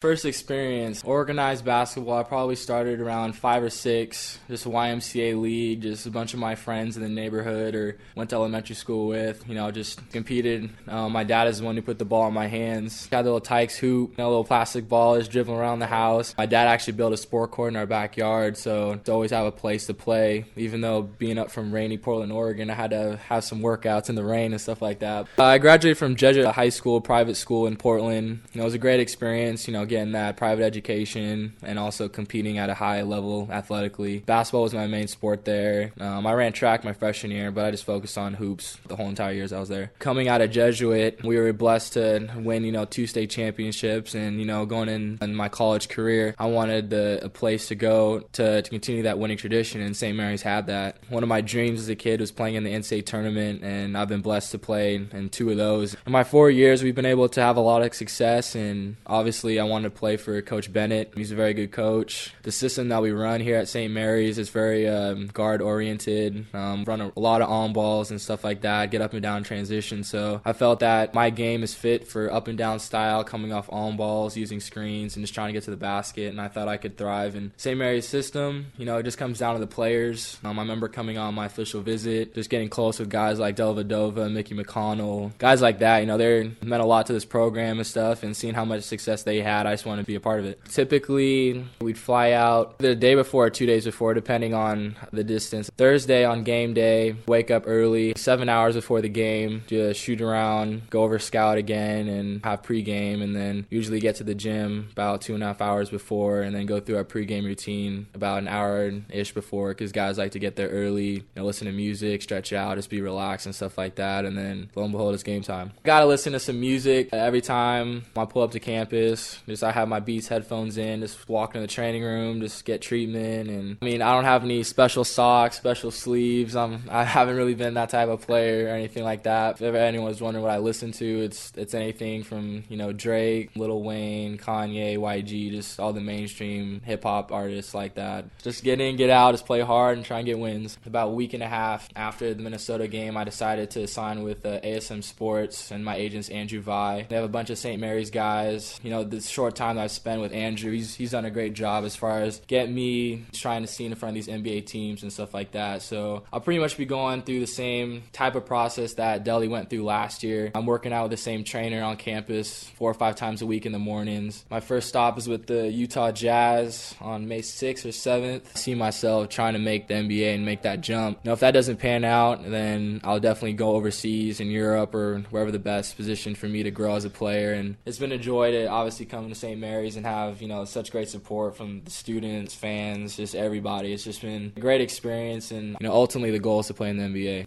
First experience, organized basketball. I probably started around five or six, just YMCA league, just a bunch of my friends in the neighborhood or went to elementary school with. You know, just competed. Um, my dad is the one who put the ball in my hands. Got a little Tikes hoop, a little plastic ball, just dribbling around the house. My dad actually built a sport court in our backyard, so to always have a place to play. Even though being up from rainy Portland, Oregon, I had to have some workouts in the rain and stuff like that. Uh, I graduated from Jesuit High School, private school in Portland. You know, it was a great experience. You know, getting that private education and also competing at a high level athletically. Basketball was my main sport there. Um, I ran track my freshman year, but I just focused on hoops the whole entire years I was there. Coming out of Jesuit, we were blessed to win, you know, two state championships, and you know, going in, in my college career, I wanted the, a place to go to, to continue that winning tradition, and St. Mary's had that. One of my dreams as a kid was playing in the NCAA tournament, and I've been blessed to play in two of those. In my four years, we've been able to have a lot of success, and obviously, I wanted to play for Coach Bennett. He's a very good coach. The system that we run here at St. Mary's is very um, guard oriented. Um, run a, a, lot of on balls and stuff like that. Get up and down transition. So I felt that my game is fit for up and down style, coming off on balls, using screens, and just trying to get to the basket. And I thought I could thrive in St. Mary's system. You know, it just comes down to the players. Um, I remember coming on my official visit, just getting close with guys like Dellavedova, Mickey McConnell, guys like that. You know, they meant a lot to this program and stuff, and seeing how much success they had, I just wanted to be a part of it. Typically, we'd fly out the day before or two days before, depending on the distance. Thursday on game day, wake up early, seven hours before the game, just shoot around, go over scout again, and have pregame, and then usually get to the gym about two and a half hours before, and then go through our pregame routine about an hour ish before, because guys like to get there early, you know, listen to music, stretch out, just be relaxed and stuff like that, and then lo and behold, it's game time. Gotta listen to some music every time I pull up to campus. Just I have my Beats headphones in, just walk in the training room, just get treatment. And I mean, I don't have any special socks, special sleeves. I'm I haven't really been that type of player or anything like that. If anyone's wondering what I listen to, it's it's anything from you know Drake, Lil Wayne, Kanye, YG, just all the mainstream hip hop artists like that. Just get in, get out, just play hard and try and get wins. About a week and a half after the Minnesota game, I decided to sign with uh, ASM Sports and my agent's Andrew Vye. They have a bunch of St. Mary's guys. You know, the short time that I've spent with Andrew. He's he's done a great job as far as get me trying to see in front of these NBA teams and stuff like that. So I'll pretty much be going through the same type of process that Deli went through last year. I'm working out with the same trainer on campus four or five times a week in the mornings. My first stop is with the Utah Jazz on May 6th or 7th. I see myself trying to make the NBA and make that jump. Now, if that doesn't pan out, then I'll definitely go overseas in Europe or wherever the best position for me to grow as a player. And it's been a joy to obviously come to St. Mary's and have have you know such great support from the students, fans, just everybody. It's just been a great experience, and you know ultimately the goal is to play in the NBA.